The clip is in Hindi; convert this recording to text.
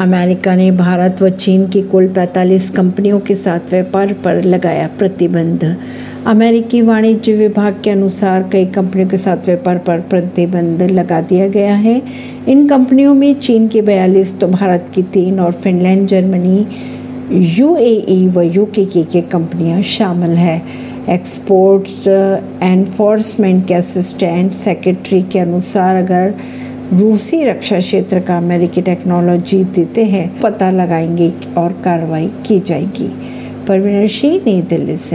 अमेरिका ने भारत व चीन की कुल 45 कंपनियों के साथ व्यापार पर लगाया प्रतिबंध। अमेरिकी वाणिज्य विभाग के अनुसार कई कंपनियों के साथ व्यापार पर प्रतिबंध लगा दिया गया है। इन कंपनियों में चीन की बयालीस तो भारत की तीन और फिनलैंड, जर्मनी, यूएई व यूके की के कंपनियाँ शामिल हैं। एक्सपोर्ट्स, एनफोर्समेंट के असिस्टेंट सेक्रेटरी के अनुसार अगर रूसी रक्षा क्षेत्र का अमेरिकी टेक्नोलॉजी देते हैं, पता लगाएँगे और कार्रवाई की जाएगी। परवीन सिंह, नई दिल्ली से।